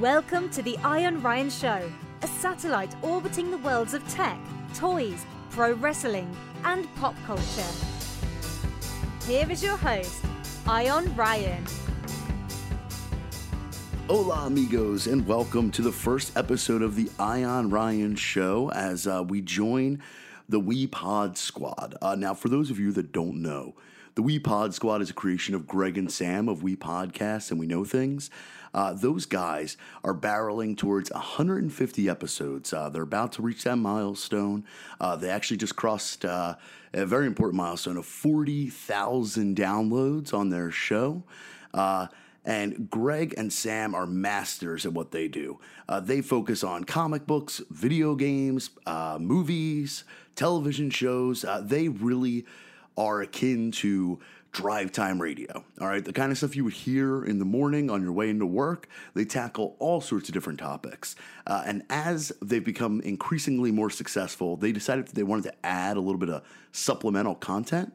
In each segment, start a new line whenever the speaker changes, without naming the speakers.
Welcome to the Ion Ryan Show, a satellite orbiting the worlds of tech, toys, pro wrestling, and pop culture. Here is your host, Ion Ryan.
Hola, amigos, and welcome to the first episode of the Ion Ryan Show as uh, we join the We Pod Squad. Uh, now, for those of you that don't know, the We Pod Squad is a creation of Greg and Sam of We Podcasts and We Know Things. Uh, those guys are barreling towards 150 episodes. Uh, they're about to reach that milestone. Uh, they actually just crossed uh, a very important milestone of 40,000 downloads on their show. Uh, and Greg and Sam are masters at what they do. Uh, they focus on comic books, video games, uh, movies, television shows. Uh, they really are akin to drive time radio. All right, the kind of stuff you would hear in the morning on your way into work. They tackle all sorts of different topics. Uh, and as they've become increasingly more successful, they decided that they wanted to add a little bit of supplemental content.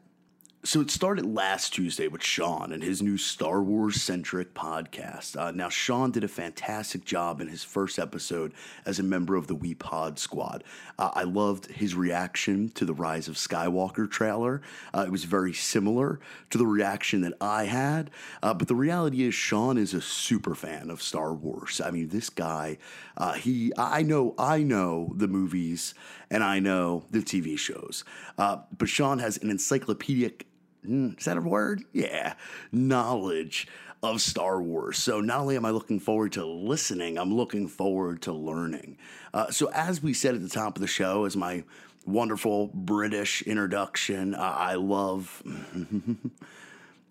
So it started last Tuesday with Sean and his new Star Wars centric podcast. Uh, now, Sean did a fantastic job in his first episode as a member of the We Pod Squad. Uh, I loved his reaction to the Rise of Skywalker trailer. Uh, it was very similar to the reaction that I had. Uh, but the reality is, Sean is a super fan of Star Wars. I mean, this guy, uh, he, I know, I know the movies and I know the TV shows. Uh, but Sean has an encyclopedic is that a word? Yeah, knowledge of Star Wars. So not only am I looking forward to listening, I'm looking forward to learning. Uh, so as we said at the top of the show, as my wonderful British introduction, uh, I love.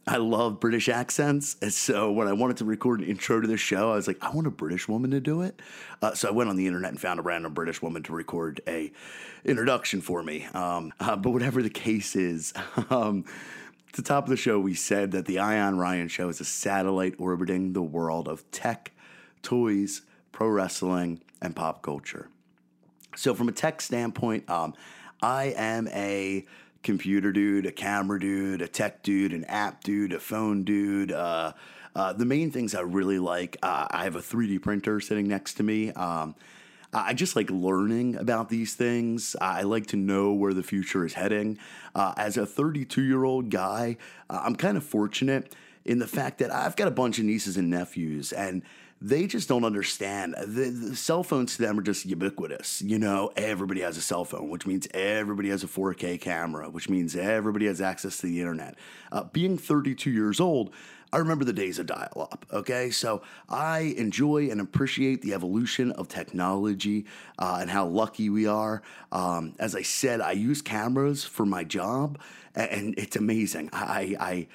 I love British accents. And so when I wanted to record an intro to the show, I was like, I want a British woman to do it. Uh, so I went on the internet and found a random British woman to record a introduction for me. Um, uh, but whatever the case is, um, at the top of the show, we said that the Ion Ryan Show is a satellite orbiting the world of tech, toys, pro wrestling, and pop culture. So, from a tech standpoint, um, I am a computer dude, a camera dude, a tech dude, an app dude, a phone dude. Uh, uh, the main things I really like, uh, I have a 3D printer sitting next to me. Um, I just like learning about these things. I like to know where the future is heading. Uh, as a 32 year old guy, uh, I'm kind of fortunate in the fact that I've got a bunch of nieces and nephews, and they just don't understand. The, the, cell phones to them are just ubiquitous. You know, everybody has a cell phone, which means everybody has a 4K camera, which means everybody has access to the internet. Uh, being 32 years old, I remember the days of dial up, okay? So I enjoy and appreciate the evolution of technology uh, and how lucky we are. Um, as I said, I use cameras for my job, and it's amazing. I, I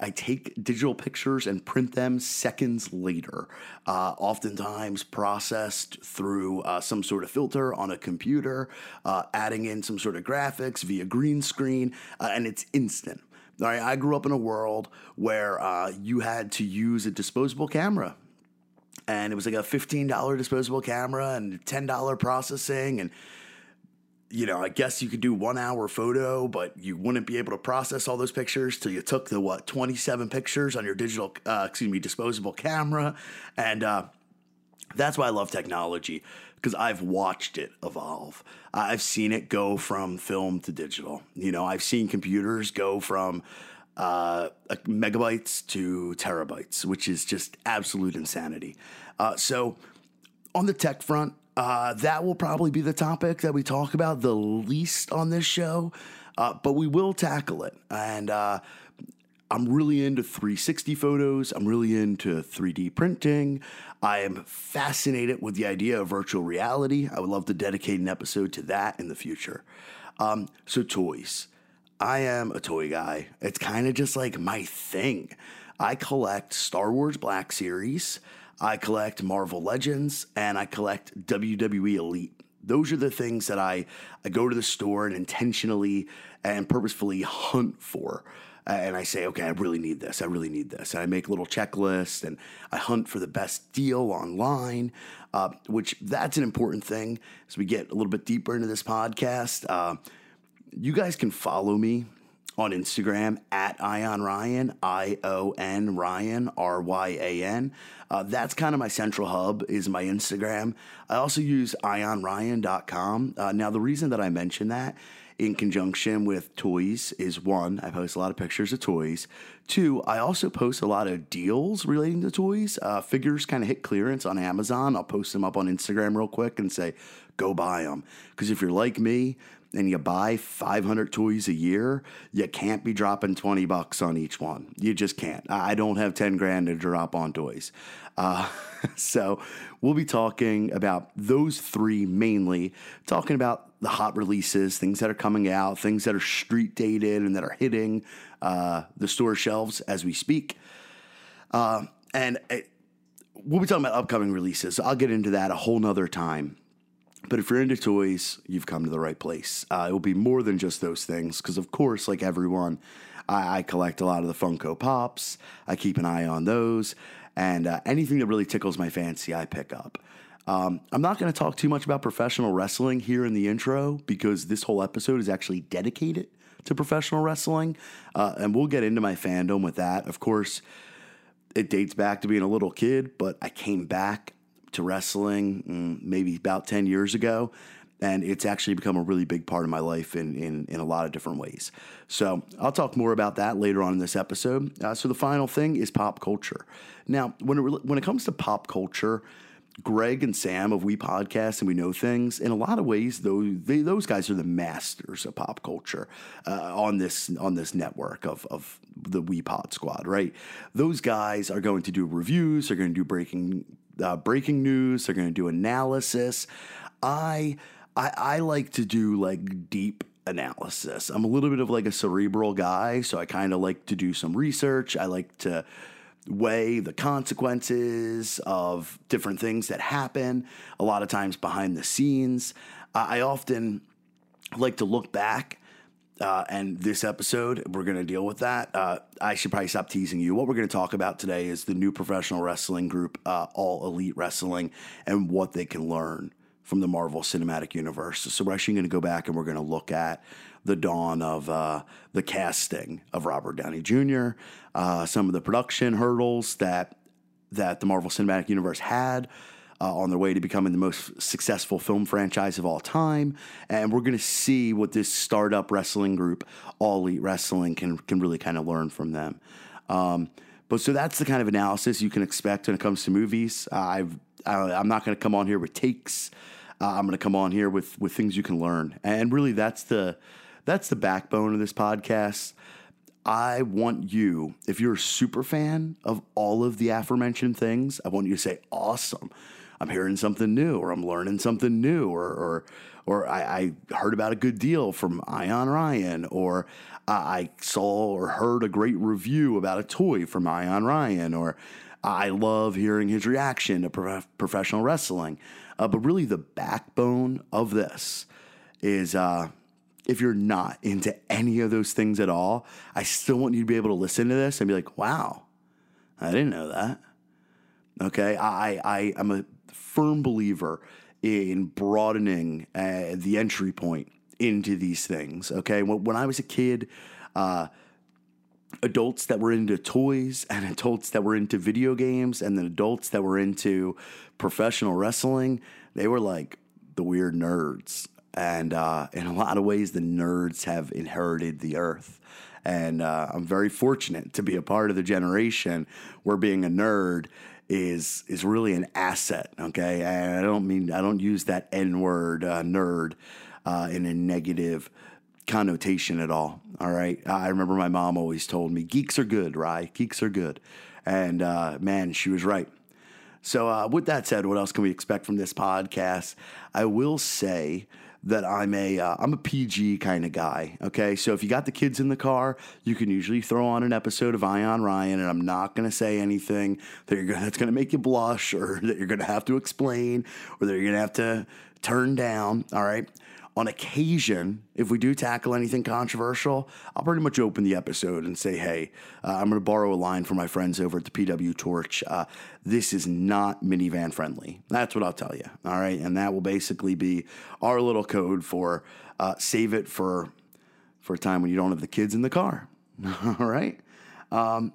I take digital pictures and print them seconds later, uh, oftentimes processed through uh, some sort of filter on a computer, uh, adding in some sort of graphics via green screen, uh, and it's instant. All right, I grew up in a world where uh, you had to use a disposable camera. And it was like a $15 disposable camera and $10 processing. And, you know, I guess you could do one hour photo, but you wouldn't be able to process all those pictures till you took the, what, 27 pictures on your digital, uh, excuse me, disposable camera. And uh, that's why I love technology because I've watched it evolve. I've seen it go from film to digital. You know, I've seen computers go from uh, megabytes to terabytes, which is just absolute insanity. Uh, so, on the tech front, uh, that will probably be the topic that we talk about the least on this show, uh, but we will tackle it. And uh, I'm really into 360 photos. I'm really into 3D printing. I am fascinated with the idea of virtual reality. I would love to dedicate an episode to that in the future. Um, so, toys. I am a toy guy. It's kind of just like my thing. I collect Star Wars Black Series, I collect Marvel Legends, and I collect WWE Elite. Those are the things that I, I go to the store and intentionally and purposefully hunt for and I say, okay, I really need this. I really need this. And I make little checklists and I hunt for the best deal online, uh, which that's an important thing as we get a little bit deeper into this podcast. Uh, you guys can follow me on Instagram at Ion Ryan, I O N Ryan, R Y A N. Uh, that's kind of my central hub is my Instagram. I also use ionryan.com. Uh, now, the reason that I mention that in conjunction with toys is one, I post a lot of pictures of toys. Two, I also post a lot of deals relating to toys. Uh, figures kind of hit clearance on Amazon. I'll post them up on Instagram real quick and say, go buy them. Because if you're like me, and you buy 500 toys a year, you can't be dropping 20 bucks on each one. You just can't. I don't have 10 grand to drop on toys. Uh, so we'll be talking about those three mainly, talking about the hot releases, things that are coming out, things that are street dated and that are hitting uh, the store shelves as we speak. Uh, and it, we'll be talking about upcoming releases. I'll get into that a whole nother time. But if you're into toys, you've come to the right place. Uh, it will be more than just those things, because of course, like everyone, I, I, collect a lot of the Funko Pops. I keep an eye on those, and uh, anything that really tickles my fancy, I pick up. Um, I'm not going to talk too much about professional wrestling here in the intro because this whole episode is actually dedicated to professional wrestling, uh, and we'll get into my fandom with that. Of course, it dates back to being a little kid, but I came back to wrestling mm, maybe about 10 years ago. And it's actually become a really big part of my life in, in, in a lot of different ways. So I'll talk more about that later on in this episode. Uh, so the final thing is pop culture. Now, when it, when it comes to pop culture, Greg and Sam of We Podcast and We Know Things, in a lot of ways, those they, those guys are the masters of pop culture uh, on this on this network of of the We Pod Squad. Right? Those guys are going to do reviews. They're going to do breaking uh, breaking news. They're going to do analysis. I, I I like to do like deep analysis. I'm a little bit of like a cerebral guy, so I kind of like to do some research. I like to weigh the consequences of different things that happen. A lot of times behind the scenes, I often like to look back uh, and this episode, we're going to deal with that. Uh, I should probably stop teasing you. What we're going to talk about today is the new professional wrestling group, uh, All Elite Wrestling, and what they can learn from the Marvel Cinematic Universe. So we're actually going to go back and we're going to look at the dawn of uh, the casting of Robert Downey Jr., uh, some of the production hurdles that that the Marvel Cinematic Universe had uh, on their way to becoming the most successful film franchise of all time. And we're going to see what this startup wrestling group, All Elite Wrestling, can can really kind of learn from them. Um, but so that's the kind of analysis you can expect when it comes to movies. I've I, am not going to come on here with takes. Uh, I'm going to come on here with with things you can learn, and really that's the that's the backbone of this podcast. I want you, if you're a super fan of all of the aforementioned things, I want you to say, awesome. I'm hearing something new or I'm learning something new or or or I, I heard about a good deal from Ion Ryan or I saw or heard a great review about a toy from Ion Ryan or I love hearing his reaction to prof- professional wrestling. Uh, but really, the backbone of this is uh, if you're not into any of those things at all, I still want you to be able to listen to this and be like, wow, I didn't know that. Okay, I, I I'm a firm believer in broadening uh, the entry point into these things. Okay, when, when I was a kid, uh, adults that were into toys and adults that were into video games and then adults that were into professional wrestling, they were like the weird nerds. And uh, in a lot of ways, the nerds have inherited the earth. And uh, I'm very fortunate to be a part of the generation where being a nerd is is really an asset. Okay, and I don't mean I don't use that N word uh, nerd uh, in a negative connotation at all. All right, I remember my mom always told me geeks are good, right? Geeks are good, and uh, man, she was right. So, uh, with that said, what else can we expect from this podcast? I will say that I'm a am uh, a PG kind of guy. Okay, so if you got the kids in the car, you can usually throw on an episode of Ion Ryan, and I'm not going to say anything that you're gonna, that's going to make you blush, or that you're going to have to explain, or that you're going to have to turn down. All right on occasion, if we do tackle anything controversial, I'll pretty much open the episode and say, hey, uh, I'm going to borrow a line from my friends over at the PW Torch. Uh, this is not minivan friendly. That's what I'll tell you. All right. And that will basically be our little code for uh, save it for for a time when you don't have the kids in the car. All right. Um,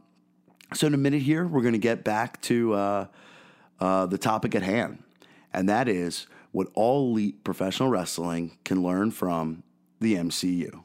so, in a minute here, we're going to get back to uh, uh, the topic at hand, and that is what all elite professional wrestling can learn from the MCU.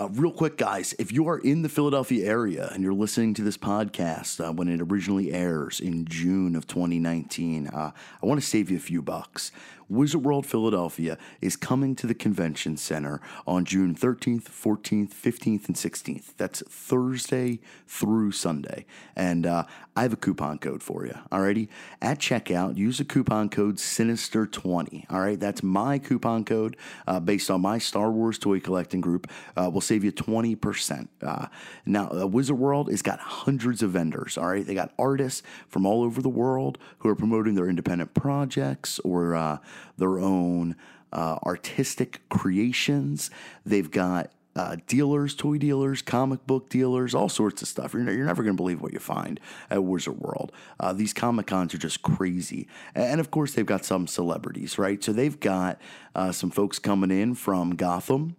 Uh, real quick, guys, if you are in the Philadelphia area and you're listening to this podcast uh, when it originally airs in June of 2019, uh, I want to save you a few bucks. Wizard World Philadelphia is coming to the convention center on June 13th, 14th, 15th, and 16th. That's Thursday through Sunday. And uh, I have a coupon code for you. Alrighty. At checkout, use the coupon code Sinister20. All right. That's my coupon code uh, based on my Star Wars toy collecting group. Uh, will save you 20%. Uh, now, uh, Wizard World has got hundreds of vendors. All right. They got artists from all over the world who are promoting their independent projects or uh, their own uh, artistic creations. They've got uh, dealers, toy dealers, comic book dealers, all sorts of stuff. You're, you're never going to believe what you find at Wizard World. Uh, these Comic Cons are just crazy. And of course, they've got some celebrities, right? So they've got uh, some folks coming in from Gotham,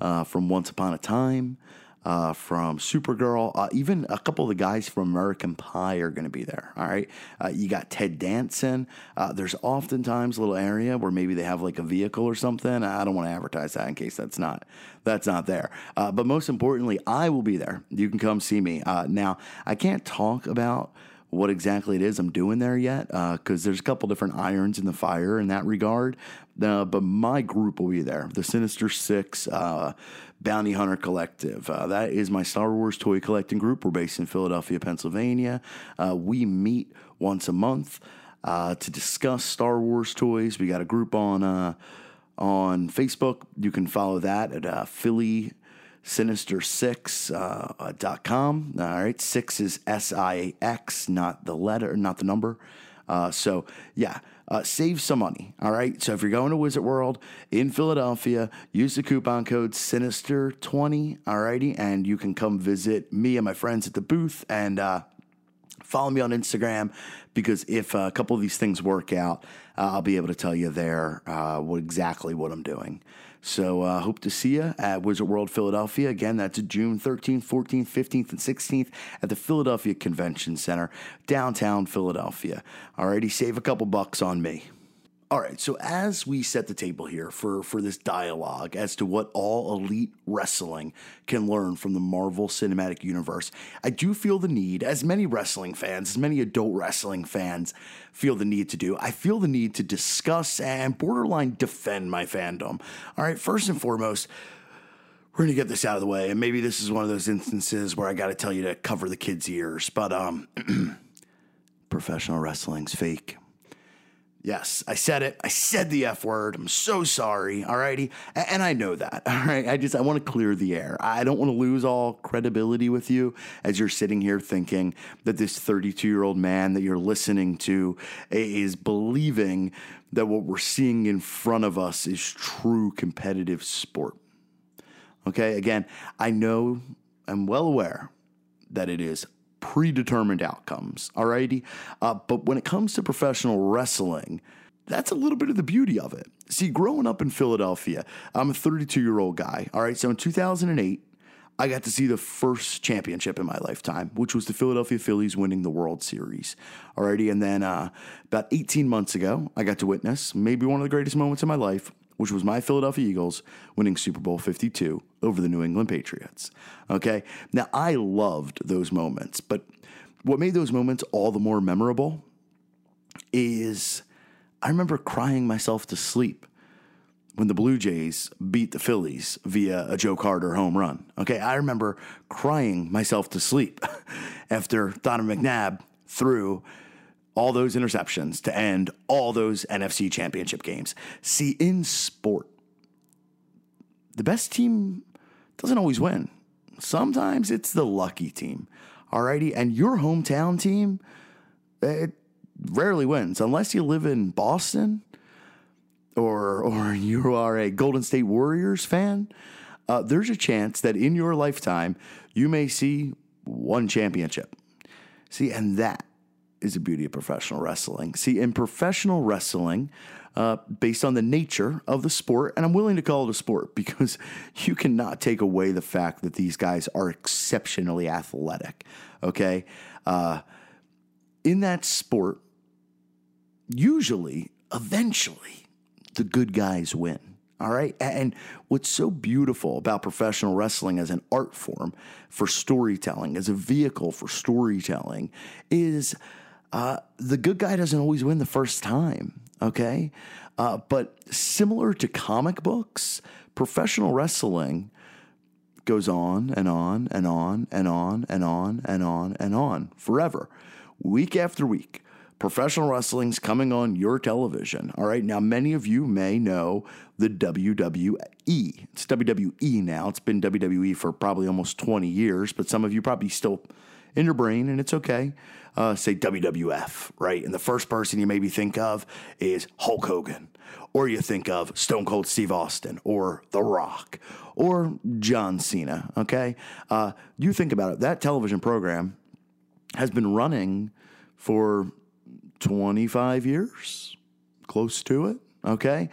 uh, from Once Upon a Time uh, from Supergirl. Uh, even a couple of the guys from American Pie are going to be there. All right. Uh, you got Ted Danson. Uh, there's oftentimes a little area where maybe they have like a vehicle or something. I don't want to advertise that in case that's not that's not there. Uh, but most importantly, I will be there. You can come see me. Uh, now, I can't talk about what exactly it is I'm doing there yet because uh, there's a couple different irons in the fire in that regard. Uh, but my group will be there the Sinister Six uh, Bounty Hunter Collective. Uh, that is my Star Wars toy collecting group. We're based in Philadelphia, Pennsylvania. Uh, we meet once a month uh, to discuss Star Wars toys. We got a group on. on Facebook, you can follow that at Philly sinister6.com. Uh, All right, six is S I X, not the letter, not the number. Uh, so, yeah, uh, save some money. All right. So, if you're going to Wizard World in Philadelphia, use the coupon code Sinister20. All righty. And you can come visit me and my friends at the booth and uh, follow me on Instagram because if a couple of these things work out, uh, I'll be able to tell you there uh, what exactly what I'm doing. So uh, hope to see you at Wizard World Philadelphia. Again, that's June 13th, 14th, 15th, and 16th at the Philadelphia Convention Center, downtown Philadelphia. Alrighty, save a couple bucks on me. All right, so as we set the table here for, for this dialogue as to what all elite wrestling can learn from the Marvel Cinematic Universe, I do feel the need, as many wrestling fans, as many adult wrestling fans feel the need to do, I feel the need to discuss and borderline defend my fandom. All right, first and foremost, we're gonna get this out of the way, and maybe this is one of those instances where I gotta tell you to cover the kids' ears, but um, professional wrestling's fake. Yes, I said it. I said the F word. I'm so sorry. All righty. And I know that. All right. I just, I want to clear the air. I don't want to lose all credibility with you as you're sitting here thinking that this 32 year old man that you're listening to is believing that what we're seeing in front of us is true competitive sport. Okay. Again, I know, I'm well aware that it is predetermined outcomes. Alrighty. Uh, but when it comes to professional wrestling, that's a little bit of the beauty of it. See, growing up in Philadelphia, I'm a 32 year old guy. All right. So in 2008, I got to see the first championship in my lifetime, which was the Philadelphia Phillies winning the World Series. Alrighty. And then uh, about 18 months ago, I got to witness maybe one of the greatest moments of my life which was my Philadelphia Eagles winning Super Bowl 52 over the New England Patriots. Okay. Now, I loved those moments, but what made those moments all the more memorable is I remember crying myself to sleep when the Blue Jays beat the Phillies via a Joe Carter home run. Okay, I remember crying myself to sleep after Donovan McNabb threw all those interceptions to end all those NFC championship games. See, in sport, the best team doesn't always win. Sometimes it's the lucky team. Alrighty. And your hometown team, it rarely wins unless you live in Boston or or you are a Golden State Warriors fan. Uh, there's a chance that in your lifetime you may see one championship. See, and that is the beauty of professional wrestling. See, in professional wrestling, uh, based on the nature of the sport, and I'm willing to call it a sport because you cannot take away the fact that these guys are exceptionally athletic. Okay. Uh, in that sport, usually, eventually, the good guys win. All right. And what's so beautiful about professional wrestling as an art form for storytelling, as a vehicle for storytelling, is uh, the good guy doesn't always win the first time. Okay. Uh, but similar to comic books, professional wrestling goes on and on and on and on and on and on and on forever, week after week professional wrestling's coming on your television. All right. Now, many of you may know the WWE. It's WWE now. It's been WWE for probably almost 20 years, but some of you probably still in your brain, and it's okay. Uh, say WWF, right? And the first person you maybe think of is Hulk Hogan, or you think of Stone Cold Steve Austin, or The Rock, or John Cena, okay? Uh, you think about it, that television program has been running for 25 years, close to it. Okay.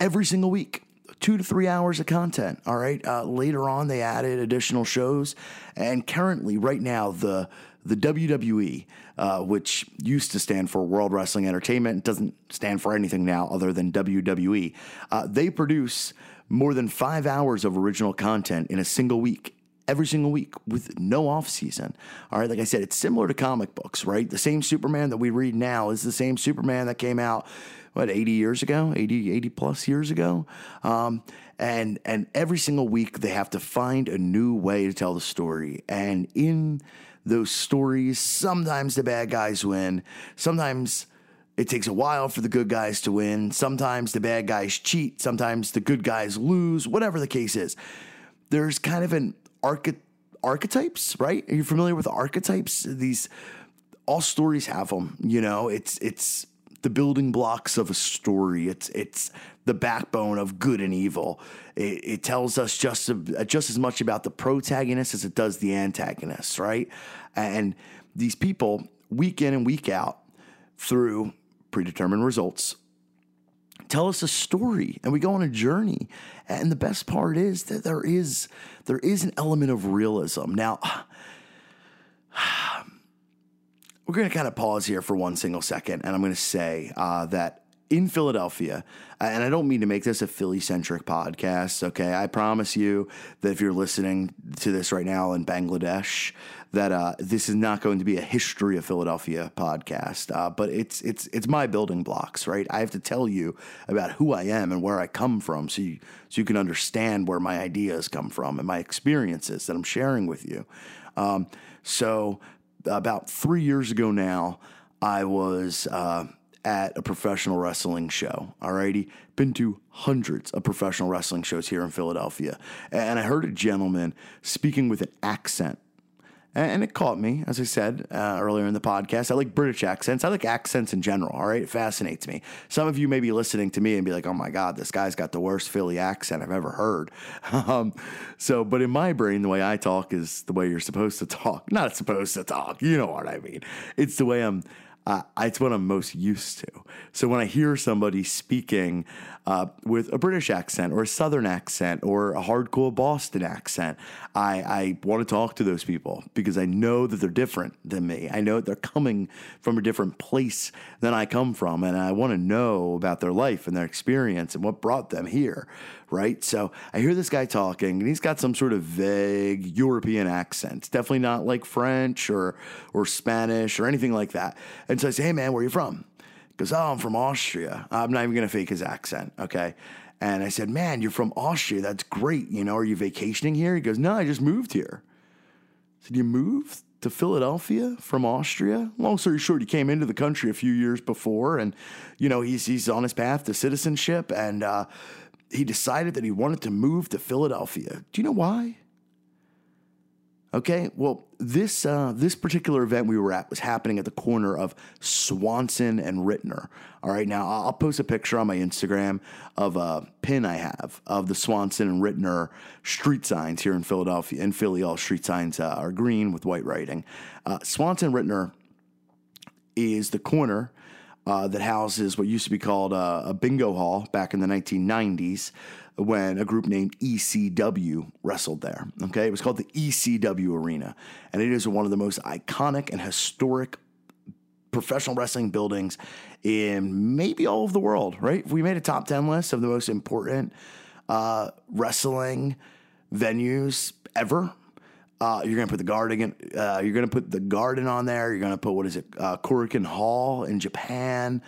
Every single week, two to three hours of content. All right. Uh, later on, they added additional shows. And currently, right now, the the WWE, uh, which used to stand for World Wrestling Entertainment, doesn't stand for anything now other than WWE. Uh, they produce more than five hours of original content in a single week every single week with no off season. All right, like I said, it's similar to comic books, right? The same Superman that we read now is the same Superman that came out what 80 years ago, 80 80 plus years ago. Um, and and every single week they have to find a new way to tell the story. And in those stories, sometimes the bad guys win, sometimes it takes a while for the good guys to win. Sometimes the bad guys cheat. Sometimes the good guys lose, whatever the case is. There's kind of an arche- archetypes, right? Are you familiar with archetypes? These all stories have them. You know, it's it's the building blocks of a story. It's it's the backbone of good and evil. It, it tells us just just as much about the protagonist as it does the antagonist, right? And these people, week in and week out, through predetermined results, tell us a story and we go on a journey. And the best part is that there is there is an element of realism. Now we're going to kind of pause here for one single second, and I'm going to say uh, that in Philadelphia, and I don't mean to make this a Philly centric podcast, okay? I promise you that if you're listening to this right now in Bangladesh, that uh, this is not going to be a history of Philadelphia podcast, uh, but it's it's it's my building blocks, right? I have to tell you about who I am and where I come from, so you so you can understand where my ideas come from and my experiences that I'm sharing with you. Um, so about three years ago now, I was. Uh, at a professional wrestling show. Alrighty, been to hundreds of professional wrestling shows here in Philadelphia, and I heard a gentleman speaking with an accent. And it caught me, as I said uh, earlier in the podcast. I like British accents. I like accents in general. All right, it fascinates me. Some of you may be listening to me and be like, "Oh my God, this guy's got the worst Philly accent I've ever heard." um, so, but in my brain, the way I talk is the way you're supposed to talk. Not supposed to talk. You know what I mean? It's the way I'm uh, it's what I'm most used to. So when I hear somebody speaking uh, with a British accent or a Southern accent or a hardcore Boston accent, I, I want to talk to those people because I know that they're different than me. I know that they're coming from a different place than I come from, and I want to know about their life and their experience and what brought them here, right? So I hear this guy talking, and he's got some sort of vague European accent. Definitely not like French or or Spanish or anything like that. And so I say, "Hey, man, where are you from?" goes, Oh, I'm from Austria. I'm not even to fake his accent. Okay. And I said, Man, you're from Austria. That's great. You know, are you vacationing here? He goes, No, I just moved here. I said, You moved to Philadelphia from Austria? Long story short, he came into the country a few years before and, you know, he's, he's on his path to citizenship and uh, he decided that he wanted to move to Philadelphia. Do you know why? Okay, well, this uh, this particular event we were at was happening at the corner of Swanson and Ritner. All right, now I'll post a picture on my Instagram of a pin I have of the Swanson and Ritner street signs here in Philadelphia. In Philly, all street signs uh, are green with white writing. Uh, Swanson Ritner is the corner uh, that houses what used to be called a, a bingo hall back in the 1990s when a group named ECW wrestled there. Okay, it was called the ECW Arena, and it is one of the most iconic and historic professional wrestling buildings in maybe all of the world. Right? We made a top ten list of the most important uh, wrestling venues ever, uh, you're gonna put the garden. Uh, you're gonna put the garden on there. You're gonna put what is it? Uh, Korakuen Hall in Japan.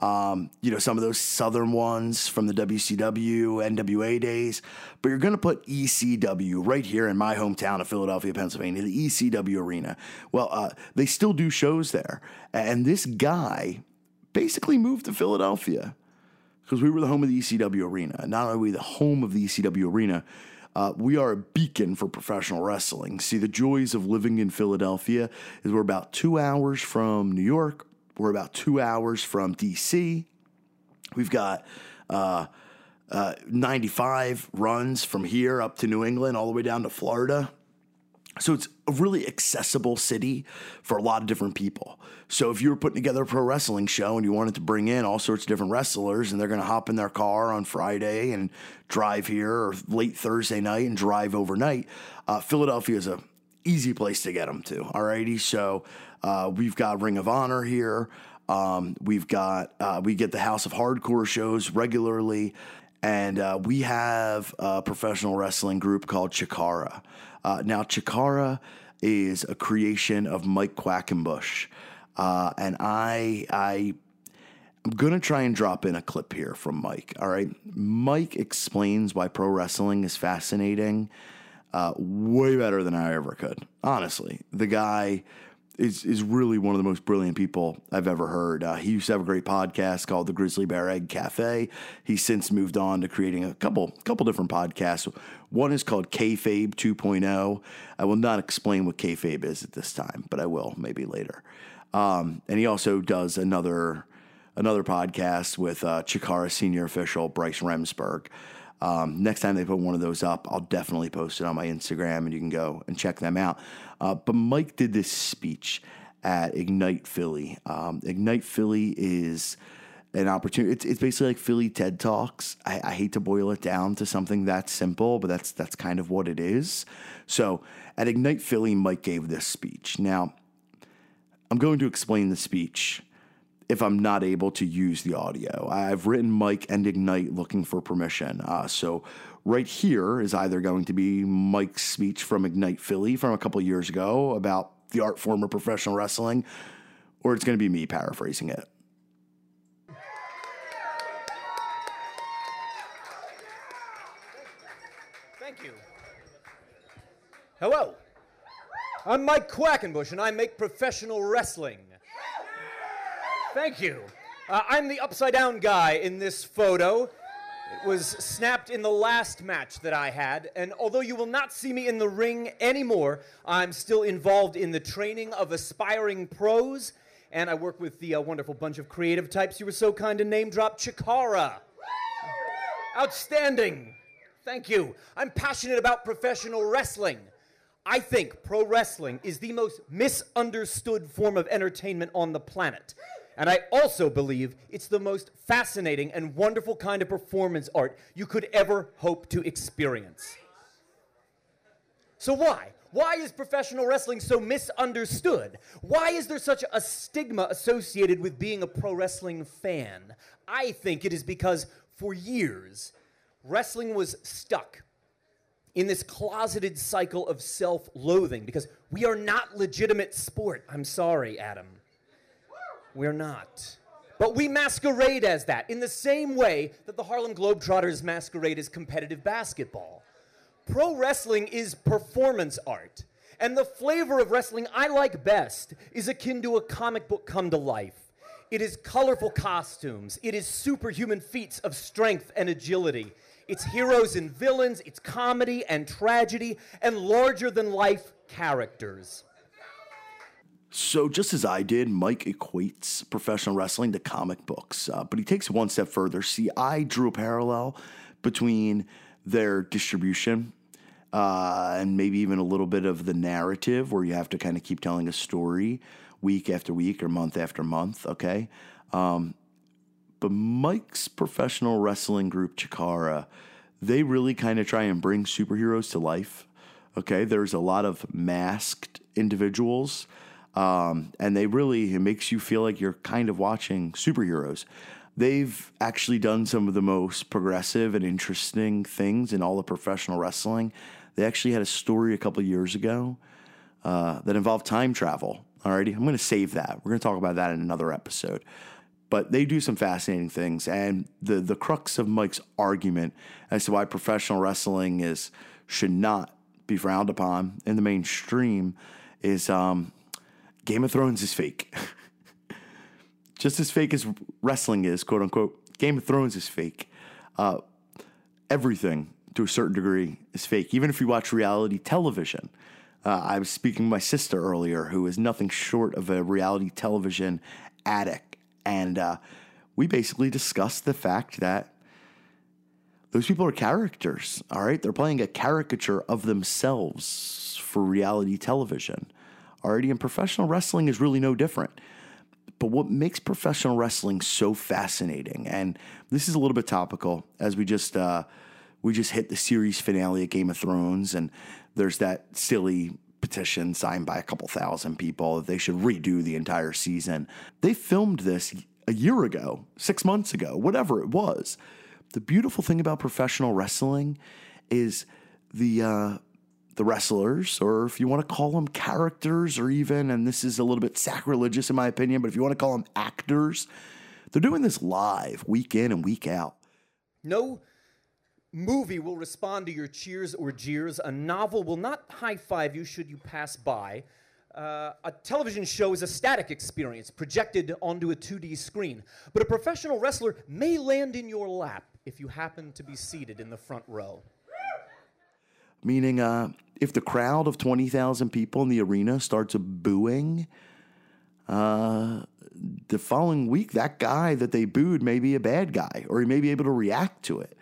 Um, you know some of those southern ones from the WCW, NWA days. But you're gonna put ECW right here in my hometown of Philadelphia, Pennsylvania, the ECW Arena. Well, uh, they still do shows there, and this guy basically moved to Philadelphia because we were the home of the ECW Arena. Not only we the home of the ECW Arena uh, we are a beacon for professional wrestling. See, the joys of living in Philadelphia is we're about two hours from New York, we're about two hours from DC. We've got uh, uh, 95 runs from here up to New England, all the way down to Florida. So it's a really accessible city for a lot of different people. So if you were putting together a pro wrestling show and you wanted to bring in all sorts of different wrestlers and they're going to hop in their car on Friday and drive here or late Thursday night and drive overnight, uh, Philadelphia is a easy place to get them to. Alrighty, so uh, we've got Ring of Honor here. Um, we've got uh, we get the House of Hardcore shows regularly, and uh, we have a professional wrestling group called Chikara. Uh, now, Chikara is a creation of Mike Quackenbush, uh, and I I I'm gonna try and drop in a clip here from Mike. All right, Mike explains why pro wrestling is fascinating, uh, way better than I ever could. Honestly, the guy is is really one of the most brilliant people I've ever heard. Uh, he used to have a great podcast called the Grizzly Bear Egg Cafe. He's since moved on to creating a couple couple different podcasts. One is called Kayfabe 2.0. I will not explain what kayfabe is at this time, but I will maybe later. Um, and he also does another another podcast with uh, Chikara senior official Bryce Remsburg. Um, next time they put one of those up, I'll definitely post it on my Instagram and you can go and check them out. Uh, but Mike did this speech at Ignite Philly. Um, Ignite Philly is an opportunity. It's, it's basically like Philly TED Talks. I, I, hate to boil it down to something that simple, but that's that's kind of what it is. So at Ignite Philly, Mike gave this speech. Now, I'm going to explain the speech if I'm not able to use the audio. I've written Mike and Ignite looking for permission. Uh, so right here is either going to be Mike's speech from Ignite Philly from a couple years ago about the art form of professional wrestling, or it's going to be me paraphrasing it.
Thank you. Hello. I'm Mike Quackenbush, and I make professional wrestling. Thank you. Uh, I'm the upside down guy in this photo. It was snapped in the last match that I had, and although you will not see me in the ring anymore, I'm still involved in the training of aspiring pros, and I work with the uh, wonderful bunch of creative types you were so kind to name drop Chikara. Outstanding. Thank you. I'm passionate about professional wrestling. I think pro wrestling is the most misunderstood form of entertainment on the planet. And I also believe it's the most fascinating and wonderful kind of performance art you could ever hope to experience. So, why? Why is professional wrestling so misunderstood? Why is there such a stigma associated with being a pro wrestling fan? I think it is because for years, wrestling was stuck in this closeted cycle of self loathing because we are not legitimate sport. I'm sorry, Adam. We're not. But we masquerade as that in the same way that the Harlem Globetrotters masquerade as competitive basketball. Pro wrestling is performance art. And the flavor of wrestling I like best is akin to a comic book come to life. It is colorful costumes, it is superhuman feats of strength and agility. It's heroes and villains, it's comedy and tragedy, and larger than life characters.
So, just as I did, Mike equates professional wrestling to comic books, uh, but he takes one step further. See, I drew a parallel between their distribution uh, and maybe even a little bit of the narrative where you have to kind of keep telling a story week after week or month after month. Okay. Um, but Mike's professional wrestling group, Chikara, they really kind of try and bring superheroes to life. Okay. There's a lot of masked individuals. Um, and they really, it makes you feel like you're kind of watching superheroes. They've actually done some of the most progressive and interesting things in all of professional wrestling. They actually had a story a couple years ago uh, that involved time travel. Alrighty, I'm going to save that. We're going to talk about that in another episode. But they do some fascinating things, and the the crux of Mike's argument as to why professional wrestling is should not be frowned upon in the mainstream is um, Game of Thrones is fake. just as fake as wrestling is, quote unquote. Game of Thrones is fake. Uh, everything to a certain degree is fake. Even if you watch reality television, uh, I was speaking to my sister earlier, who is nothing short of a reality television addict, and uh, we basically discussed the fact that those people are characters. All right, they're playing a caricature of themselves for reality television. Already, and professional wrestling is really no different. But what makes professional wrestling so fascinating, and this is a little bit topical, as we just uh, we just hit the series finale of Game of Thrones, and there's that silly petition signed by a couple thousand people that they should redo the entire season. They filmed this a year ago, six months ago, whatever it was. The beautiful thing about professional wrestling is the uh, the wrestlers, or if you want to call them characters, or even, and this is a little bit sacrilegious in my opinion, but if you want to call them actors, they're doing this live week in and week out.
No movie will respond to your cheers or jeers. A novel will not high five you should you pass by. Uh, a television show is a static experience projected onto a 2D screen. But a professional wrestler may land in your lap if you happen to be seated in the front row
meaning uh, if the crowd of 20,000 people in the arena starts booing, uh, the following week, that guy that they booed may be a bad guy, or he may be able to react to it.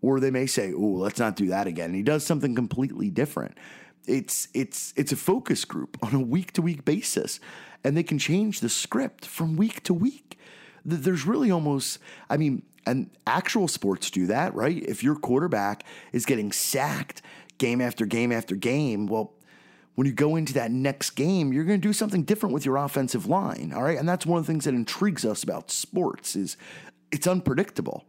Or they may say, "Oh, let's not do that again." And he does something completely different. It's it's it's a focus group on a week to week basis, and they can change the script from week to week. There's really almost, I mean, and actual sports do that, right? If your quarterback is getting sacked game after game after game. Well, when you go into that next game, you're going to do something different with your offensive line, all right? And that's one of the things that intrigues us about sports is it's unpredictable.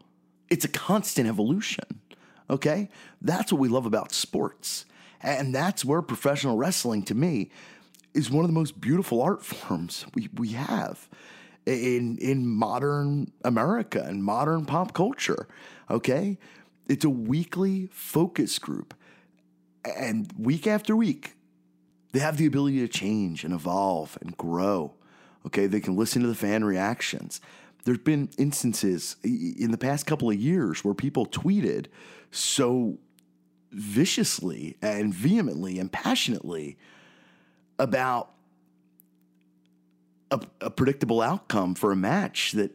It's a constant evolution. Okay? That's what we love about sports. And that's where professional wrestling to me is one of the most beautiful art forms we, we have in in modern America and modern pop culture. Okay? It's a weekly focus group and week after week, they have the ability to change and evolve and grow. Okay, they can listen to the fan reactions. There's been instances in the past couple of years where people tweeted so viciously and vehemently and passionately about a, a, predictable outcome for a match that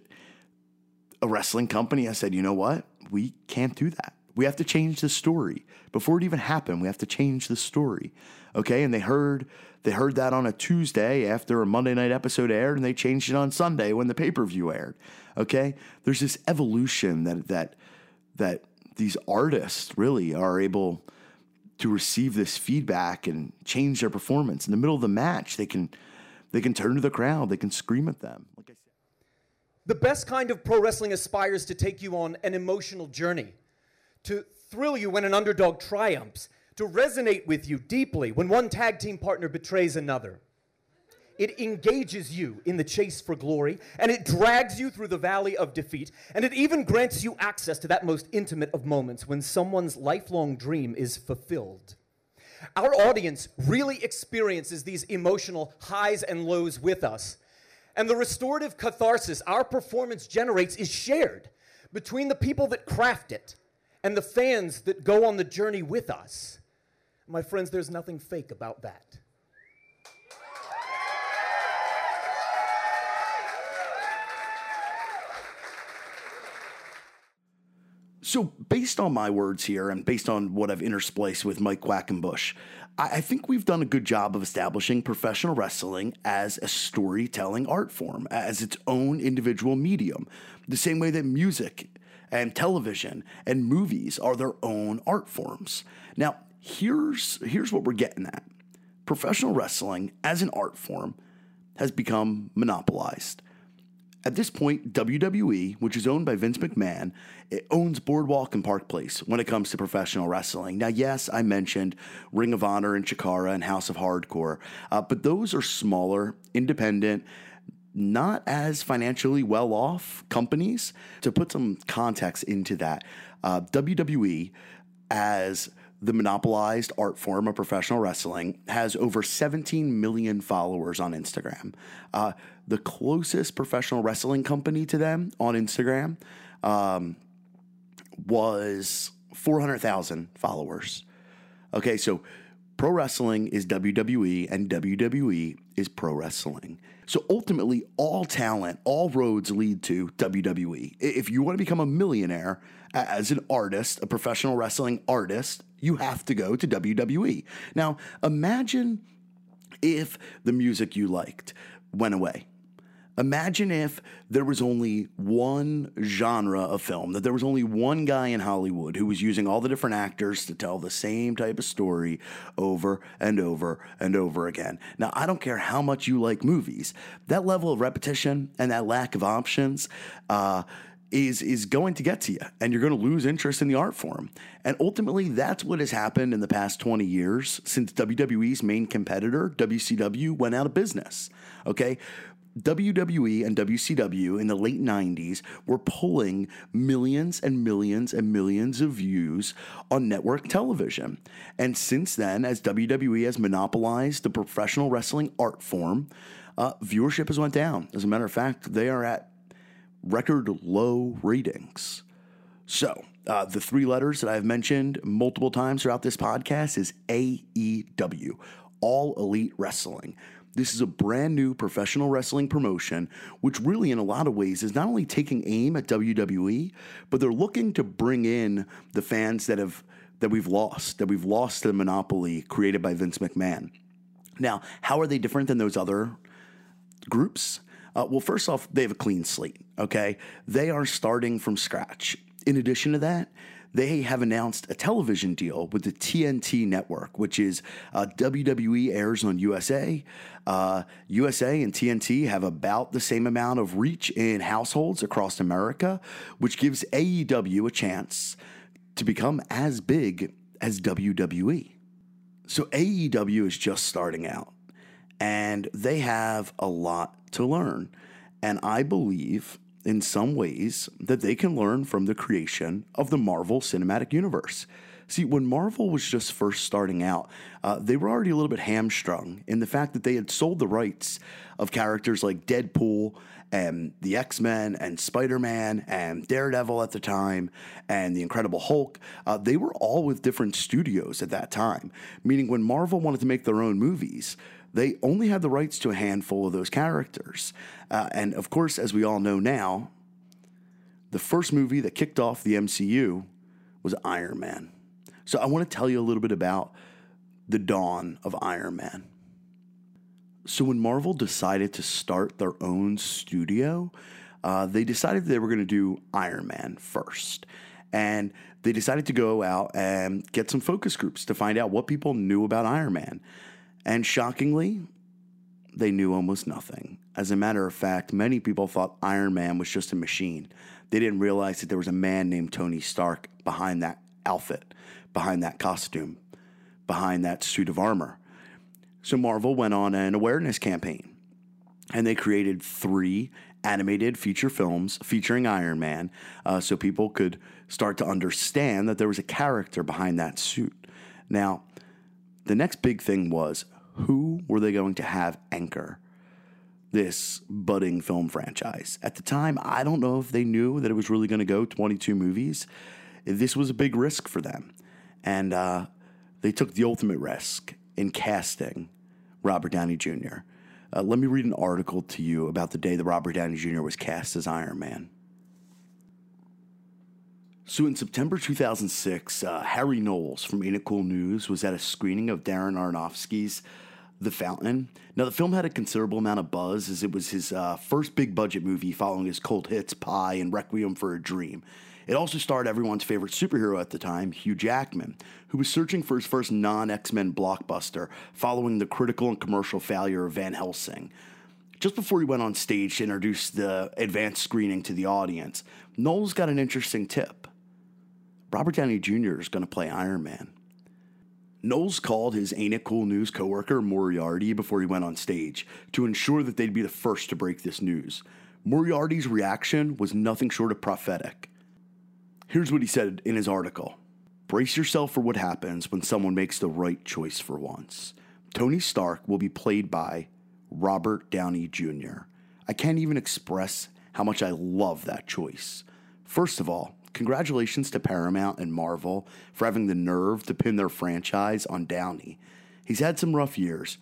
a wrestling company has said, you know what? We can't do that. We have to change the story. Before it even happened, we have to change the story. Okay? And they heard they heard that on a Tuesday after a Monday night episode aired and they changed it on Sunday when the pay-per-view aired. Okay? There's this evolution that that that these artists really are able to receive this feedback and change their performance. In the middle of the match, they can they can turn to the crowd, they can scream at them. Like I said.
The best kind of pro wrestling aspires to take you on an emotional journey to thrill you when an underdog triumphs, to resonate with you deeply when one tag team partner betrays another. It engages you in the chase for glory, and it drags you through the valley of defeat, and it even grants you access to that most intimate of moments when someone's lifelong dream is fulfilled. Our audience really experiences these emotional highs and lows with us, and the restorative catharsis our performance generates is shared between the people that craft it and the fans that go on the journey with us. My friends, there's nothing fake about that.
So, based on my words here and based on what I've interspliced with Mike Quackenbush, I, I think we've done a good job of establishing professional wrestling as a storytelling art form, as its own individual medium, the same way that music and television and movies are their own art forms. Now, here's, here's what we're getting at professional wrestling as an art form has become monopolized. At this point, WWE, which is owned by Vince McMahon, it owns Boardwalk and Park Place when it comes to professional wrestling. Now, yes, I mentioned Ring of Honor and Chikara and House of Hardcore, uh, but those are smaller, independent, not as financially well off companies. To put some context into that, uh, WWE, as the monopolized art form of professional wrestling, has over 17 million followers on Instagram. Uh, the closest professional wrestling company to them on Instagram um, was 400,000 followers. Okay, so pro wrestling is WWE and WWE is pro wrestling. So ultimately, all talent, all roads lead to WWE. If you want to become a millionaire as an artist, a professional wrestling artist, you have to go to WWE. Now, imagine if the music you liked went away. Imagine if there was only one genre of film, that there was only one guy in Hollywood who was using all the different actors to tell the same type of story over and over and over again. Now, I don't care how much you like movies, that level of repetition and that lack of options, uh, is is going to get to you and you're going to lose interest in the art form. And ultimately that's what has happened in the past 20 years since WWE's main competitor WCW went out of business. Okay? WWE and WCW in the late 90s were pulling millions and millions and millions of views on network television. And since then, as WWE has monopolized the professional wrestling art form, uh, viewership has went down. As a matter of fact, they are at record low ratings. So, uh, the three letters that I've mentioned multiple times throughout this podcast is AEW, All Elite Wrestling. This is a brand new professional wrestling promotion, which really, in a lot of ways, is not only taking aim at WWE, but they're looking to bring in the fans that have that we've lost, that we've lost to the monopoly created by Vince McMahon. Now, how are they different than those other groups? Uh, well, first off, they have a clean slate. Okay, they are starting from scratch. In addition to that, they have announced a television deal with the TNT network, which is uh, WWE airs on USA. Uh, USA and TNT have about the same amount of reach in households across America, which gives AEW a chance to become as big as WWE. So AEW is just starting out, and they have a lot to learn. And I believe in some ways that they can learn from the creation of the Marvel Cinematic Universe. See, when Marvel was just first starting out, uh, they were already a little bit hamstrung in the fact that they had sold the rights of characters like Deadpool and the X Men and Spider Man and Daredevil at the time and the Incredible Hulk. Uh, they were all with different studios at that time, meaning when Marvel wanted to make their own movies, they only had the rights to a handful of those characters. Uh, and of course, as we all know now, the first movie that kicked off the MCU was Iron Man. So I want to tell you a little bit about the dawn of Iron Man. So when Marvel decided to start their own studio, uh, they decided they were going to do Iron Man first. And they decided to go out and get some focus groups to find out what people knew about Iron Man. And shockingly, they knew almost nothing. As a matter of fact, many people thought Iron Man was just a machine. They didn't realize that there was a man named Tony Stark behind that outfit, behind that costume, behind that suit of armor. So Marvel went on an awareness campaign and they created three animated feature films featuring Iron Man uh, so people could start to understand that there was a character behind that suit. Now, the next big thing was who were they going to have anchor this budding film franchise? At the time, I don't know if they knew that it was really going to go 22 movies. This was a big risk for them. And uh, they took the ultimate risk in casting Robert Downey Jr. Uh, let me read an article to you about the day that Robert Downey Jr. was cast as Iron Man. So in September 2006, uh, Harry Knowles from It Cool News was at a screening of Darren Aronofsky's The Fountain. Now, the film had a considerable amount of buzz as it was his uh, first big budget movie following his cult hits Pi and Requiem for a Dream. It also starred everyone's favorite superhero at the time, Hugh Jackman, who was searching for his first non X Men blockbuster following the critical and commercial failure of Van Helsing. Just before he went on stage to introduce the advanced screening to the audience, Knowles got an interesting tip. Robert Downey Jr. is going to play Iron Man. Knowles called his Ain't It Cool News coworker Moriarty before he went on stage to ensure that they'd be the first to break this news. Moriarty's reaction was nothing short of prophetic. Here's what he said in his article Brace yourself for what happens when someone makes the right choice for once. Tony Stark will be played by Robert Downey Jr. I can't even express how much I love that choice. First of all, congratulations to Paramount and Marvel for having the nerve to pin their franchise on Downey. He's had some rough years,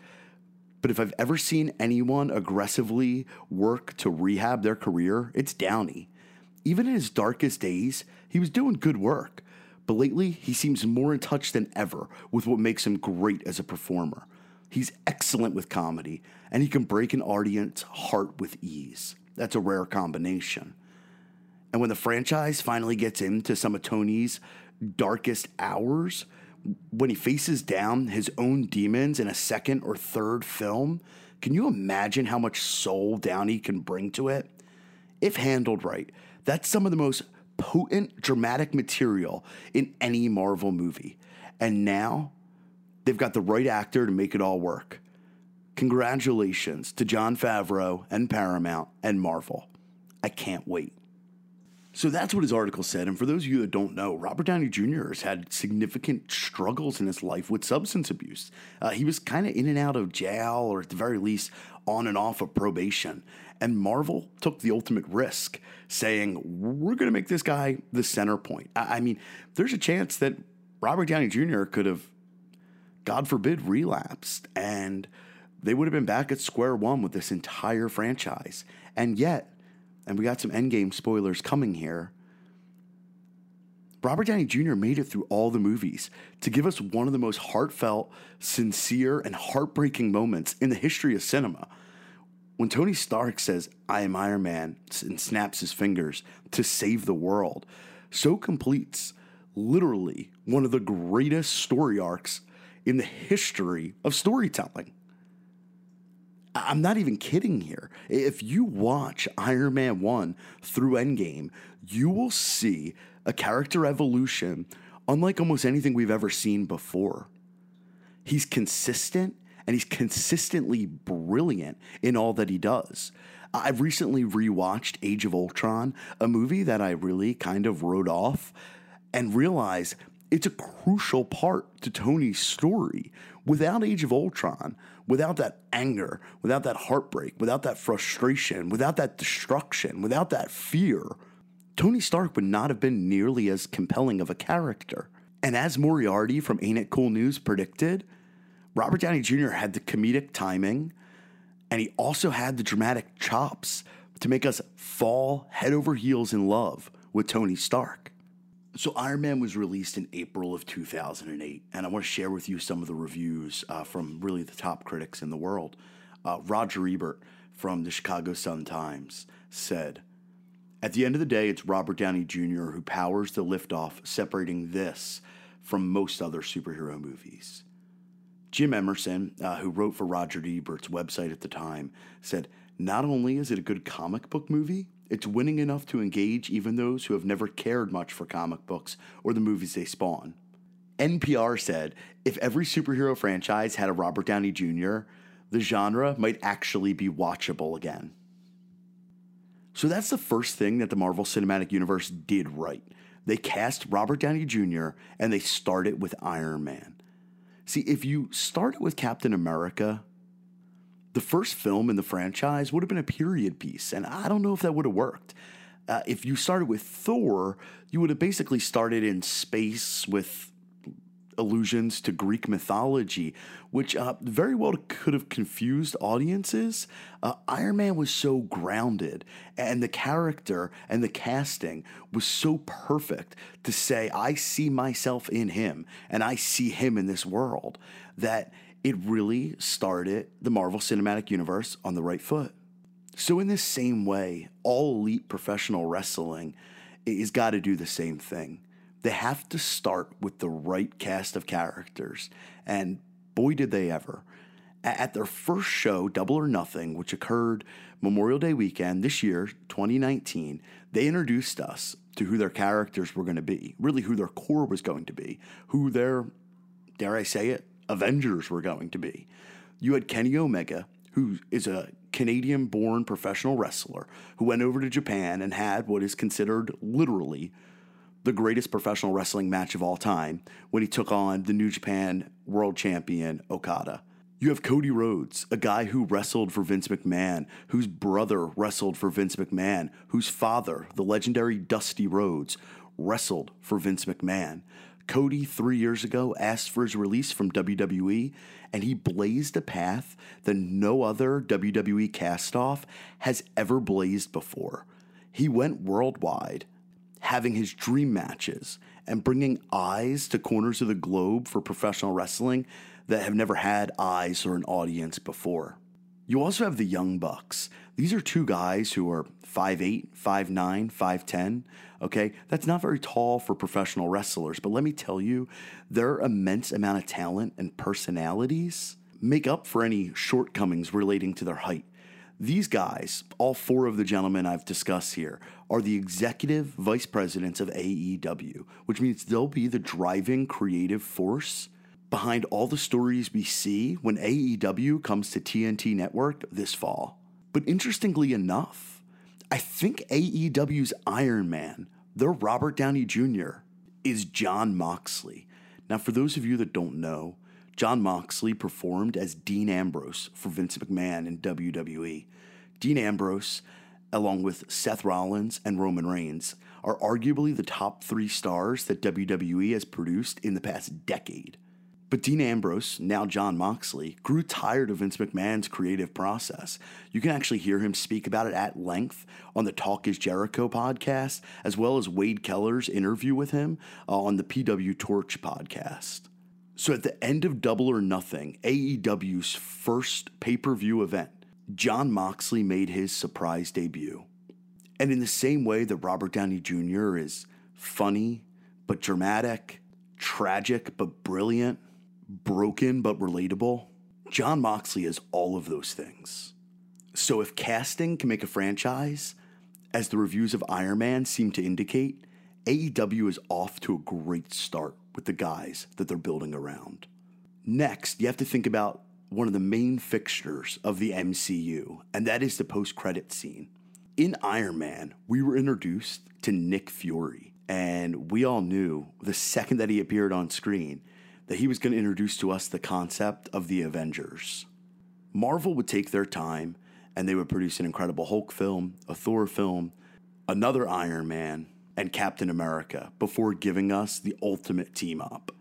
but if I've ever seen anyone aggressively work to rehab their career, it's Downey. Even in his darkest days, he was doing good work. But lately, he seems more in touch than ever with what makes him great as a performer. He's excellent with comedy, and he can break an audience's heart with ease. That's a rare combination. And when the franchise finally gets into some of Tony's darkest hours, when he faces down his own demons in a second or third film, can you imagine how much soul Downey can bring to it? If handled right, that's some of the most potent dramatic material in any Marvel movie. And now they've got the right actor to make it all work. Congratulations to Jon Favreau and Paramount and Marvel. I can't wait. So that's what his article said. And for those of you that don't know, Robert Downey Jr. has had significant struggles in his life with substance abuse. Uh, he was kind of in and out of jail, or at the very least, on and off of probation. And Marvel took the ultimate risk, saying, We're going to make this guy the center point. I, I mean, there's a chance that Robert Downey Jr. could have, God forbid, relapsed. And they would have been back at square one with this entire franchise. And yet, and we got some endgame spoilers coming here. Robert Downey Jr. made it through all the movies to give us one of the most heartfelt, sincere, and heartbreaking moments in the history of cinema. When Tony Stark says, I am Iron Man, and snaps his fingers to save the world, so completes literally one of the greatest story arcs in the history of storytelling. I'm not even kidding here. If you watch Iron Man 1 through Endgame, you will see a character evolution unlike almost anything we've ever seen before. He's consistent and he's consistently brilliant in all that he does. I've recently rewatched Age of Ultron, a movie that I really kind of wrote off and realized it's a crucial part to Tony's story. Without Age of Ultron, without that anger, without that heartbreak, without that frustration, without that destruction, without that fear, Tony Stark would not have been nearly as compelling of a character. And as Moriarty from Ain't It Cool News predicted, Robert Downey Jr. had the comedic timing and he also had the dramatic chops to make us fall head over heels in love with Tony Stark. So, Iron Man was released in April of 2008, and I want to share with you some of the reviews uh, from really the top critics in the world. Uh, Roger Ebert from the Chicago Sun Times said, At the end of the day, it's Robert Downey Jr. who powers the liftoff, separating this from most other superhero movies. Jim Emerson, uh, who wrote for Roger Ebert's website at the time, said, Not only is it a good comic book movie, it's winning enough to engage even those who have never cared much for comic books or the movies they spawn. NPR said if every superhero franchise had a Robert Downey Jr., the genre might actually be watchable again. So that's the first thing that the Marvel Cinematic Universe did right. They cast Robert Downey Jr. and they started with Iron Man. See, if you started with Captain America, the first film in the franchise would have been a period piece, and I don't know if that would have worked. Uh, if you started with Thor, you would have basically started in space with allusions to Greek mythology, which uh, very well could have confused audiences. Uh, Iron Man was so grounded, and the character and the casting was so perfect to say, I see myself in him, and I see him in this world, that it really started the Marvel Cinematic Universe on the right foot. So, in this same way, all elite professional wrestling is got to do the same thing they have to start with the right cast of characters. And boy, did they ever. At their first show, Double or Nothing, which occurred Memorial Day weekend this year, 2019, they introduced us to who their characters were going to be, really who their core was going to be, who their, dare I say it, Avengers were going to be. You had Kenny Omega, who is a Canadian born professional wrestler who went over to Japan and had what is considered literally the greatest professional wrestling match of all time when he took on the New Japan World Champion Okada. You have Cody Rhodes, a guy who wrestled for Vince McMahon, whose brother wrestled for Vince McMahon, whose father, the legendary Dusty Rhodes, wrestled for Vince McMahon. Cody, three years ago, asked for his release from WWE, and he blazed a path that no other WWE castoff has ever blazed before. He went worldwide having his dream matches and bringing eyes to corners of the globe for professional wrestling that have never had eyes or an audience before. You also have the Young Bucks. These are two guys who are 5'8, 5'9, 5'10. Okay, that's not very tall for professional wrestlers, but let me tell you, their immense amount of talent and personalities make up for any shortcomings relating to their height. These guys, all four of the gentlemen I've discussed here, are the executive vice presidents of AEW, which means they'll be the driving creative force behind all the stories we see when AEW comes to TNT Network this fall. But interestingly enough, I think AEW's Iron Man, their Robert Downey Jr., is Jon Moxley. Now, for those of you that don't know, Jon Moxley performed as Dean Ambrose for Vince McMahon in WWE. Dean Ambrose, along with Seth Rollins and Roman Reigns, are arguably the top three stars that WWE has produced in the past decade. But Dean Ambrose, now Jon Moxley, grew tired of Vince McMahon's creative process. You can actually hear him speak about it at length on the Talk is Jericho podcast, as well as Wade Keller's interview with him uh, on the PW Torch podcast. So at the end of Double or Nothing, AEW's first pay per view event, John Moxley made his surprise debut. And in the same way that Robert Downey Jr. is funny but dramatic, tragic but brilliant, broken but relatable, Jon Moxley is all of those things. So if casting can make a franchise, as the reviews of Iron Man seem to indicate, AEW is off to a great start with the guys that they're building around. Next, you have to think about one of the main fixtures of the MCU, and that is the post credit scene. In Iron Man, we were introduced to Nick Fury, and we all knew the second that he appeared on screen that he was going to introduce to us the concept of the Avengers. Marvel would take their time and they would produce an Incredible Hulk film, a Thor film, another Iron Man, and Captain America before giving us the ultimate team up.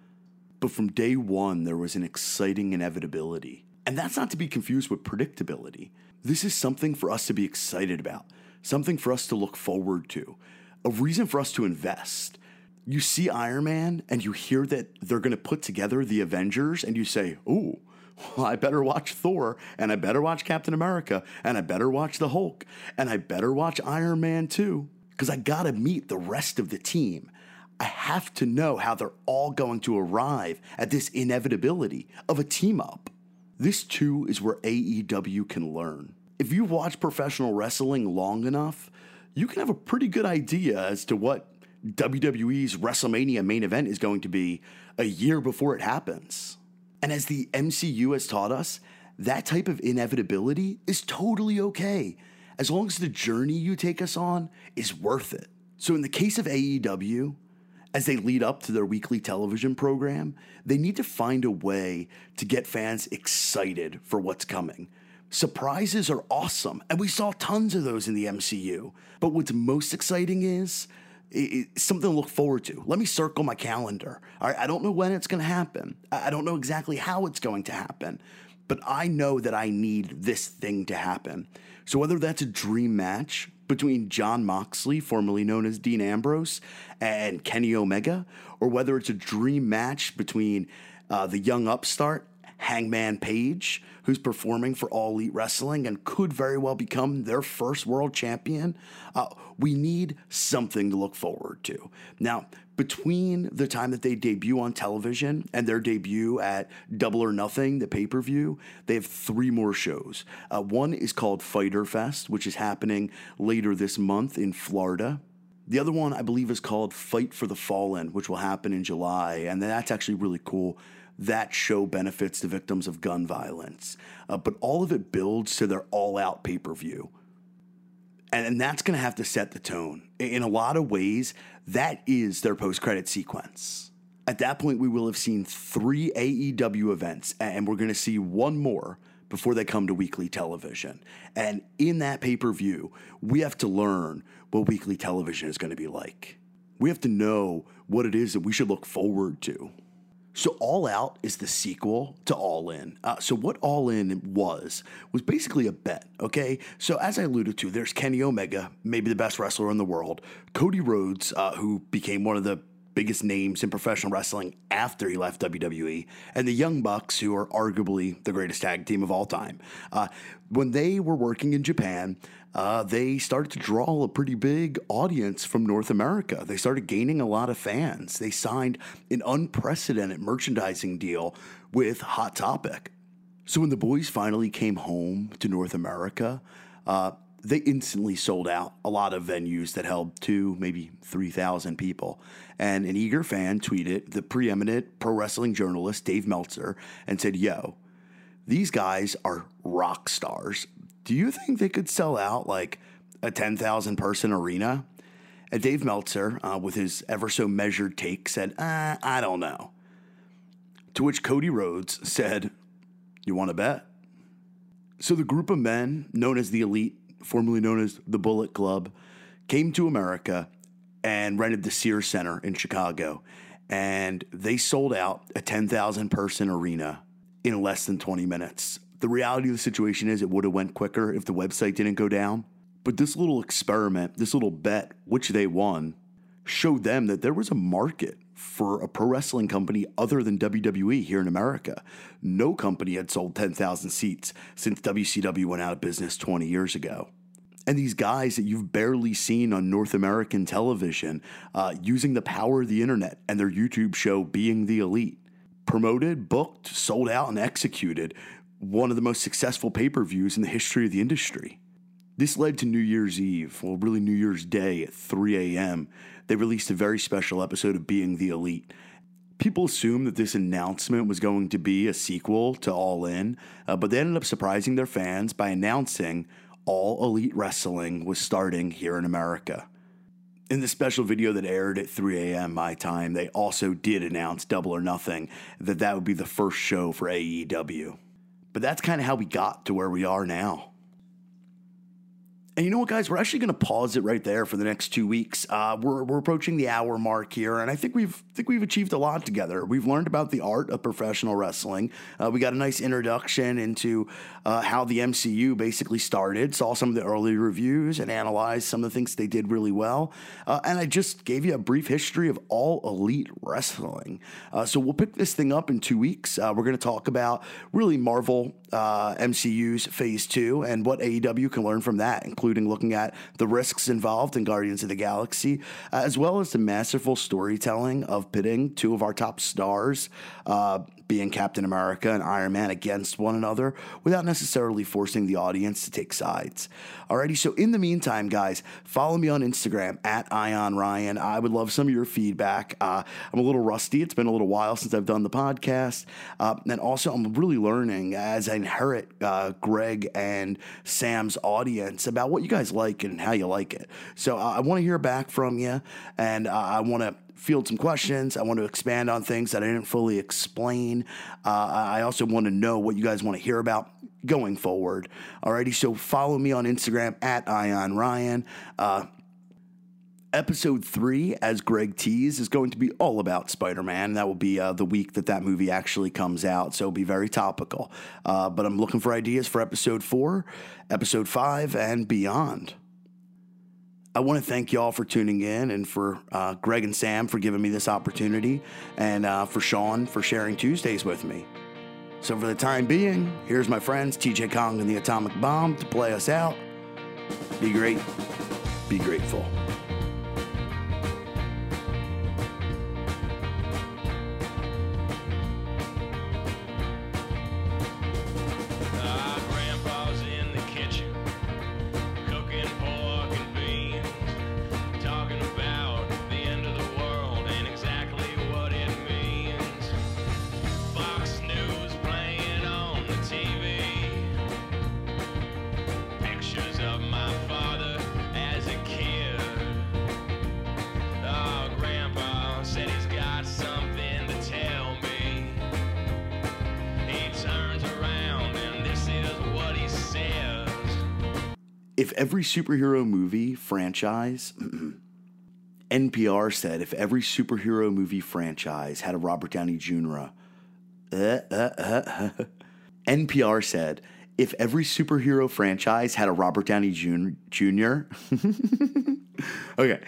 But from day one, there was an exciting inevitability. And that's not to be confused with predictability. This is something for us to be excited about, something for us to look forward to, a reason for us to invest. You see Iron Man and you hear that they're going to put together the Avengers, and you say, Ooh, well, I better watch Thor, and I better watch Captain America, and I better watch the Hulk, and I better watch Iron Man too because I got to meet the rest of the team. I have to know how they're all going to arrive at this inevitability of a team up. This too is where AEW can learn. If you watch professional wrestling long enough, you can have a pretty good idea as to what WWE's WrestleMania main event is going to be a year before it happens. And as the MCU has taught us, that type of inevitability is totally okay as long as the journey you take us on is worth it. So, in the case of AEW, as they lead up to their weekly television program, they need to find a way to get fans excited for what's coming. Surprises are awesome, and we saw tons of those in the MCU. But what's most exciting is it's something to look forward to. Let me circle my calendar. I don't know when it's going to happen. I don't know exactly how it's going to happen, but I know that I need this thing to happen. So whether that's a dream match between Jon Moxley, formerly known as Dean Ambrose, and Kenny Omega, or whether it's a dream match between uh, the young upstart Hangman Page, who's performing for All Elite Wrestling and could very well become their first world champion. Uh, we need something to look forward to. Now, between the time that they debut on television and their debut at Double or Nothing, the pay per view, they have three more shows. Uh, one is called Fyter Fest, which is happening later this month in Florida. The other one, I believe, is called Fight for the Fallen, which will happen in July. And that's actually really cool that show benefits the victims of gun violence. Uh, but all of it builds to their all out pay per view. And, and that's going to have to set the tone. In a lot of ways, that is their post credit sequence. At that point, we will have seen three AEW events, and we're going to see one more before they come to weekly television. And in that pay per view, we have to learn what weekly television is going to be like. We have to know what it is that we should look forward to. So, All Out is the sequel to All In. Uh, so, what All In was, was basically a bet, okay? So, as I alluded to, there's Kenny Omega, maybe the best wrestler in the world, Cody Rhodes, uh, who became one of the biggest names in professional wrestling after he left WWE, and the Young Bucks, who are arguably the greatest tag team of all time. Uh, when they were working in Japan, uh, they started to draw a pretty big audience from North America. They started gaining a lot of fans. They signed an unprecedented merchandising deal with Hot Topic. So when the boys finally came home to North America, uh, they instantly sold out a lot of venues that held two, maybe 3,000 people. And an eager fan tweeted the preeminent pro wrestling journalist Dave Meltzer and said, Yo, these guys are rock stars. Do you think they could sell out like a 10,000 person arena? And Dave Meltzer, uh, with his ever so measured take, said, uh, I don't know. To which Cody Rhodes said, You want to bet? So the group of men known as the Elite formerly known as the Bullet Club, came to America and rented the Sears Center in Chicago. And they sold out a 10,000 person arena in less than 20 minutes. The reality of the situation is it would have went quicker if the website didn't go down. But this little experiment, this little bet, which they won, showed them that there was a market for a pro wrestling company other than WWE here in America. No company had sold 10,000 seats since WCW went out of business 20 years ago. And these guys that you've barely seen on North American television uh, using the power of the internet and their YouTube show being the elite. Promoted, booked, sold out, and executed one of the most successful pay per views in the history of the industry. This led to New Year's Eve, well, really New Year's Day at 3 a.m., they released a very special episode of Being the Elite. People assumed that this announcement was going to be a sequel to All In, uh, but they ended up surprising their fans by announcing All Elite Wrestling was starting here in America. In the special video that aired at 3 a.m. my time, they also did announce Double or Nothing, that that would be the first show for AEW. But that's kind of how we got to where we are now. And you know what, guys? We're actually going to pause it right there for the next two weeks. Uh, we're, we're approaching the hour mark here, and I think we've think we've achieved a lot together. We've learned about the art of professional wrestling. Uh, we got a nice introduction into uh, how the MCU basically started. Saw some of the early reviews and analyzed some of the things they did really well. Uh, and I just gave you a brief history of all elite wrestling. Uh, so we'll pick this thing up in two weeks. Uh, we're going to talk about really Marvel MCU's Phase Two and what AEW can learn from that including looking at the risks involved in Guardians of the Galaxy, uh, as well as the masterful storytelling of pitting two of our top stars, uh, being Captain America and Iron Man against one another without necessarily forcing the audience to take sides. Alrighty, so in the meantime, guys, follow me on Instagram at Ion Ryan. I would love some of your feedback. Uh, I'm a little rusty. It's been a little while since I've done the podcast. Uh, and also, I'm really learning as I inherit uh, Greg and Sam's audience about what you guys like and how you like it. So uh, I want to hear back from you, and uh, I want to field some questions. I want to expand on things that I didn't fully explain. Uh, I also want to know what you guys want to hear about going forward. Alrighty, so follow me on Instagram at Ion Ryan. Uh, Episode three, as Greg teased, is going to be all about Spider Man. That will be uh, the week that that movie actually comes out, so it'll be very topical. Uh, but I'm looking for ideas for episode four, episode five, and beyond. I want to thank y'all for tuning in and for uh, Greg and Sam for giving me this opportunity and uh, for Sean for sharing Tuesdays with me. So, for the time being, here's my friends TJ Kong and the Atomic Bomb to play us out. Be great, be grateful. Every superhero movie franchise, NPR said, if every superhero movie franchise had a Robert Downey Jr., uh, uh, uh, NPR said, if every superhero franchise had a Robert Downey Jr., Jr. okay,